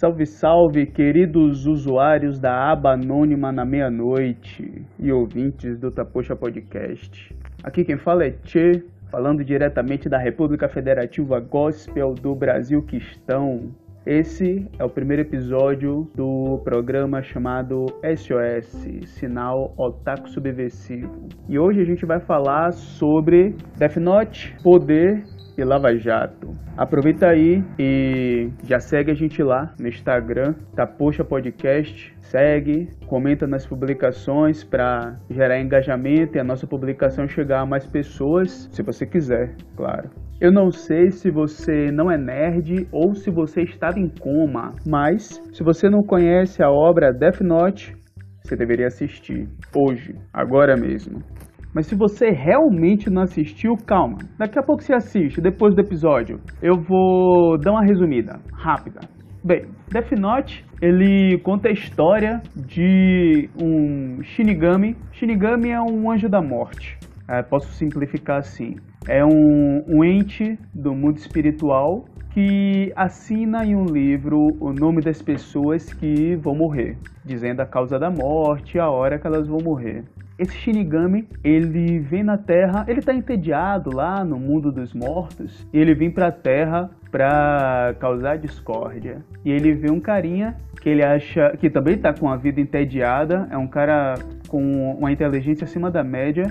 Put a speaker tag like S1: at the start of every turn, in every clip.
S1: Salve, salve, queridos usuários da aba anônima na meia-noite e ouvintes do Tapoxa Podcast. Aqui quem fala é Tchê, falando diretamente da República Federativa Gospel do Brasil que estão. Esse é o primeiro episódio do programa chamado SOS, Sinal Otaku Subversivo. E hoje a gente vai falar sobre Death Note, Poder e Lava Jato. Aproveita aí e já segue a gente lá no Instagram, Tapoxa Podcast. Segue, comenta nas publicações para gerar engajamento e a nossa publicação chegar a mais pessoas, se você quiser, claro. Eu não sei se você não é nerd ou se você estava em coma, mas se você não conhece a obra Death Note, você deveria assistir hoje, agora mesmo. Mas se você realmente não assistiu, calma. Daqui a pouco você assiste, depois do episódio. Eu vou dar uma resumida, rápida. Bem, Death Note, ele conta a história de um Shinigami. Shinigami é um anjo da morte. É, posso simplificar assim. É um, um ente do mundo espiritual que assina em um livro o nome das pessoas que vão morrer, dizendo a causa da morte a hora que elas vão morrer. Esse Shinigami, ele vem na Terra, ele tá entediado lá no mundo dos mortos, e ele vem pra Terra pra causar discórdia. E ele vê um carinha que ele acha que também tá com a vida entediada, é um cara com uma inteligência acima da média,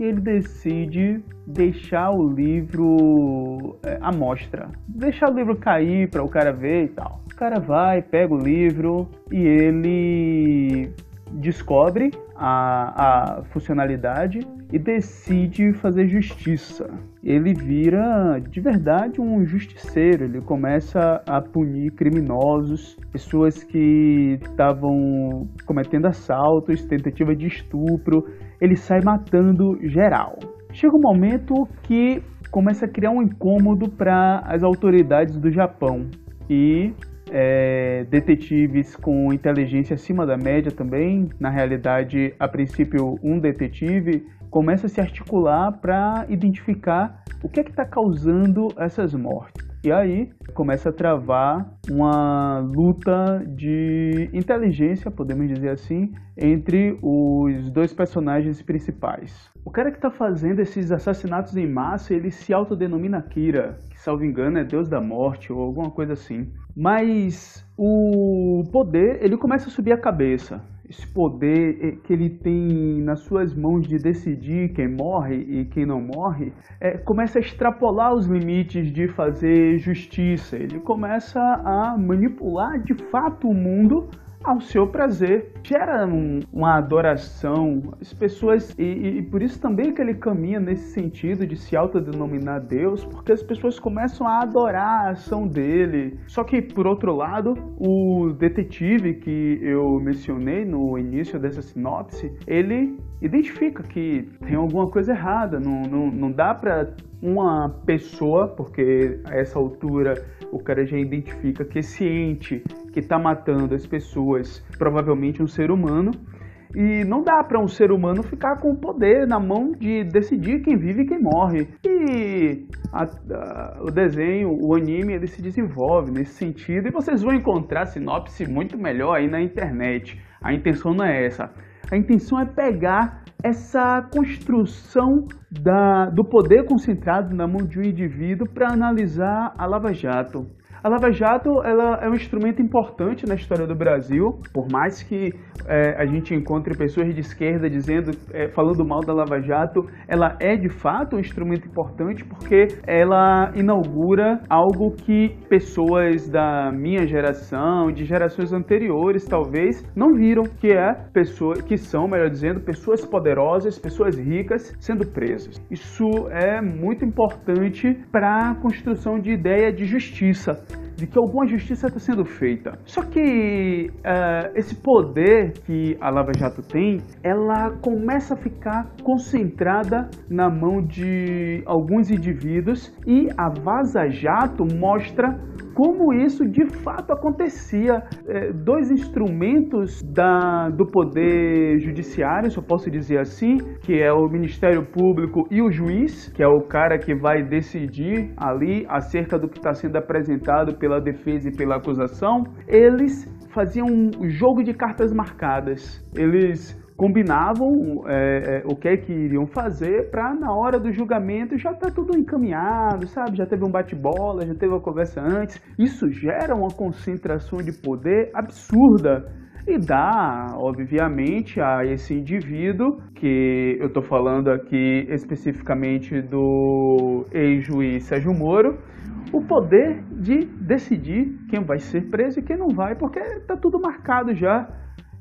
S1: e ele decide deixar o livro é, à mostra, deixar o livro cair para o cara ver e tal. O cara vai, pega o livro e ele descobre a, a funcionalidade e decide fazer justiça. Ele vira de verdade um justiceiro, ele começa a punir criminosos, pessoas que estavam cometendo assaltos, tentativa de estupro, ele sai matando geral. Chega um momento que começa a criar um incômodo para as autoridades do Japão e é, detetives com inteligência acima da média também. Na realidade, a princípio, um detetive começa a se articular para identificar o que é que está causando essas mortes. E aí começa a travar uma luta de inteligência, podemos dizer assim, entre os dois personagens principais. O cara que está fazendo esses assassinatos em massa, ele se autodenomina Kira, que salvo engano é deus da morte ou alguma coisa assim. Mas o poder, ele começa a subir a cabeça esse poder eh, que ele tem nas suas mãos de decidir quem morre e quem não morre, é, começa a extrapolar os limites de fazer justiça. Ele começa a manipular de fato o mundo ao seu prazer. Gera um, uma adoração. As pessoas, e, e, por isso também que ele caminha nesse sentido de se autodenominar Deus, porque as pessoas começam a adorar a ação dele. Só que, por outro lado, o detetive que eu mencionei no início dessa sinopse, ele identifica que tem alguma coisa errada, não, não, não dá para uma pessoa, porque a essa altura o cara já identifica que esse ente que está matando as pessoas, provavelmente um ser humano, e não dá para um ser humano ficar com o poder na mão de decidir quem vive e quem morre. E a, a, o desenho, o anime, ele se desenvolve nesse sentido. E vocês vão encontrar sinopse muito melhor aí na internet. A intenção não é essa. A intenção é pegar essa construção da, do poder concentrado na mão de um indivíduo para analisar a Lava Jato. A Lava Jato ela é um instrumento importante na história do Brasil, por mais que é, a gente encontre pessoas de esquerda dizendo, é, falando mal da Lava Jato, ela é de fato um instrumento importante porque ela inaugura algo que pessoas da minha geração, de gerações anteriores talvez, não viram, que é pessoas que são, melhor dizendo, pessoas poderosas, pessoas ricas sendo presas. Isso é muito importante para a construção de ideia de justiça de que alguma justiça está sendo feita. Só que uh, esse poder que a Lava Jato tem, ela começa a ficar concentrada na mão de alguns indivíduos e a Vaza Jato mostra como isso de fato acontecia. É, dois instrumentos da, do poder judiciário, se eu posso dizer assim, que é o Ministério Público e o juiz, que é o cara que vai decidir ali acerca do que está sendo apresentado pela defesa e pela acusação, eles faziam um jogo de cartas marcadas. Eles combinavam é, é, o que é que iriam fazer para na hora do julgamento já tá tudo encaminhado, sabe? Já teve um bate-bola, já teve uma conversa antes. Isso gera uma concentração de poder absurda e dá, obviamente, a esse indivíduo, que eu estou falando aqui especificamente do ex-juiz Sérgio Moro, o poder de decidir quem vai ser preso e quem não vai, porque está tudo marcado já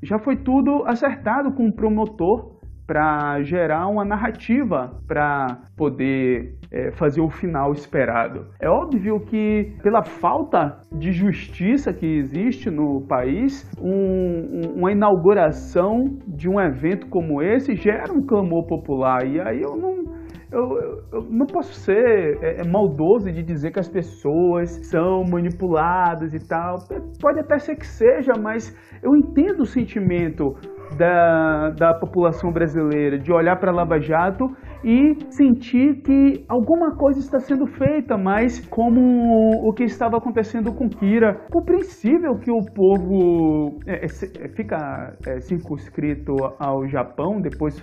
S1: já foi tudo acertado com o promotor para gerar uma narrativa para poder é, fazer o final esperado. É óbvio que, pela falta de justiça que existe no país, um, uma inauguração de um evento como esse gera um clamor popular. E aí eu não, eu, eu, não posso ser é, é, maldoso de dizer que as pessoas são manipuladas e tal. Pode até ser que seja, mas eu entendo o sentimento da, da população brasileira de olhar para Lava Jato e sentir que alguma coisa está sendo feita, mas como o que estava acontecendo com Kira, compreensível que o povo é, é, fica é, circunscrito ao Japão, depois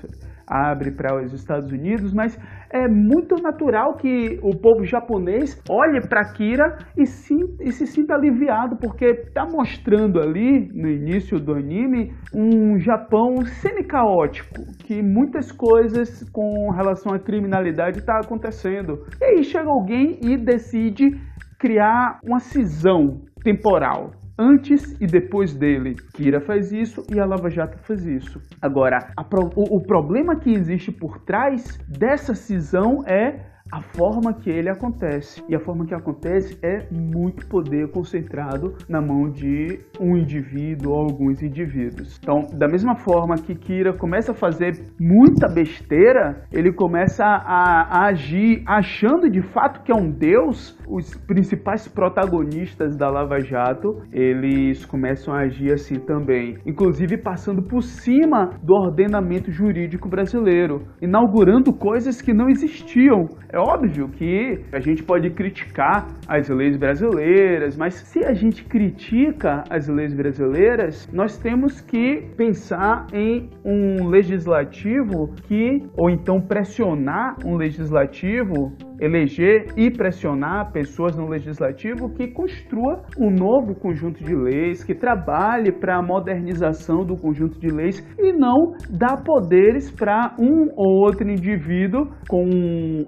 S1: abre para os Estados Unidos, mas é muito natural que o povo japonês olhe para Kira e se, e se sinta aliviado, porque está mostrando ali, no início do anime, um Japão semi-caótico, que muitas coisas com relação à criminalidade está acontecendo. E aí chega alguém e decide criar uma cisão temporal antes e depois dele. Kira faz isso e a Lava Jato faz isso. Agora, pro, o, o problema que existe por trás dessa cisão é a forma que ele acontece. E a forma que acontece é muito poder concentrado na mão de um indivíduo ou alguns indivíduos. Então, da mesma forma que Kira começa a fazer muita besteira, ele começa a, a agir achando de fato que é um deus. Os principais protagonistas da Lava Jato, eles começam a agir assim também, inclusive passando por cima do ordenamento jurídico brasileiro, inaugurando coisas que não existiam. É é óbvio que a gente pode criticar as leis brasileiras, mas se a gente critica as leis brasileiras, nós temos que pensar em um legislativo que, ou então pressionar um legislativo eleger e pressionar pessoas no legislativo que construa um novo conjunto de leis, que trabalhe para a modernização do conjunto de leis e não dar poderes para um ou outro indivíduo com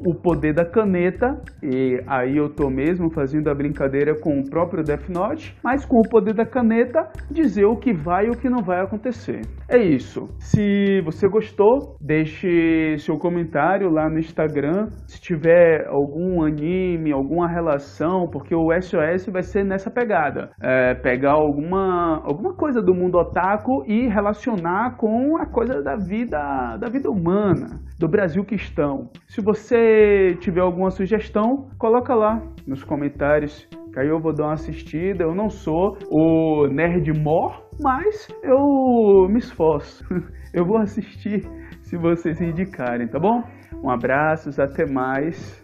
S1: o poder da caneta, e aí eu tô mesmo fazendo a brincadeira com o próprio Death Note, mas com o poder da caneta dizer o que vai e o que não vai acontecer. É isso. Se você gostou, deixe seu comentário lá no Instagram. Se tiver algum anime, alguma relação, porque o SOS vai ser nessa pegada. É, pegar alguma, alguma coisa do mundo otaku e relacionar com a coisa da vida, da vida humana, do Brasil que estão. Se você tiver alguma sugestão, coloca lá nos comentários que aí eu vou dar uma assistida. Eu não sou o nerd mor, mas eu me esforço. Eu vou assistir se vocês indicarem, tá bom? Um abraço, até mais.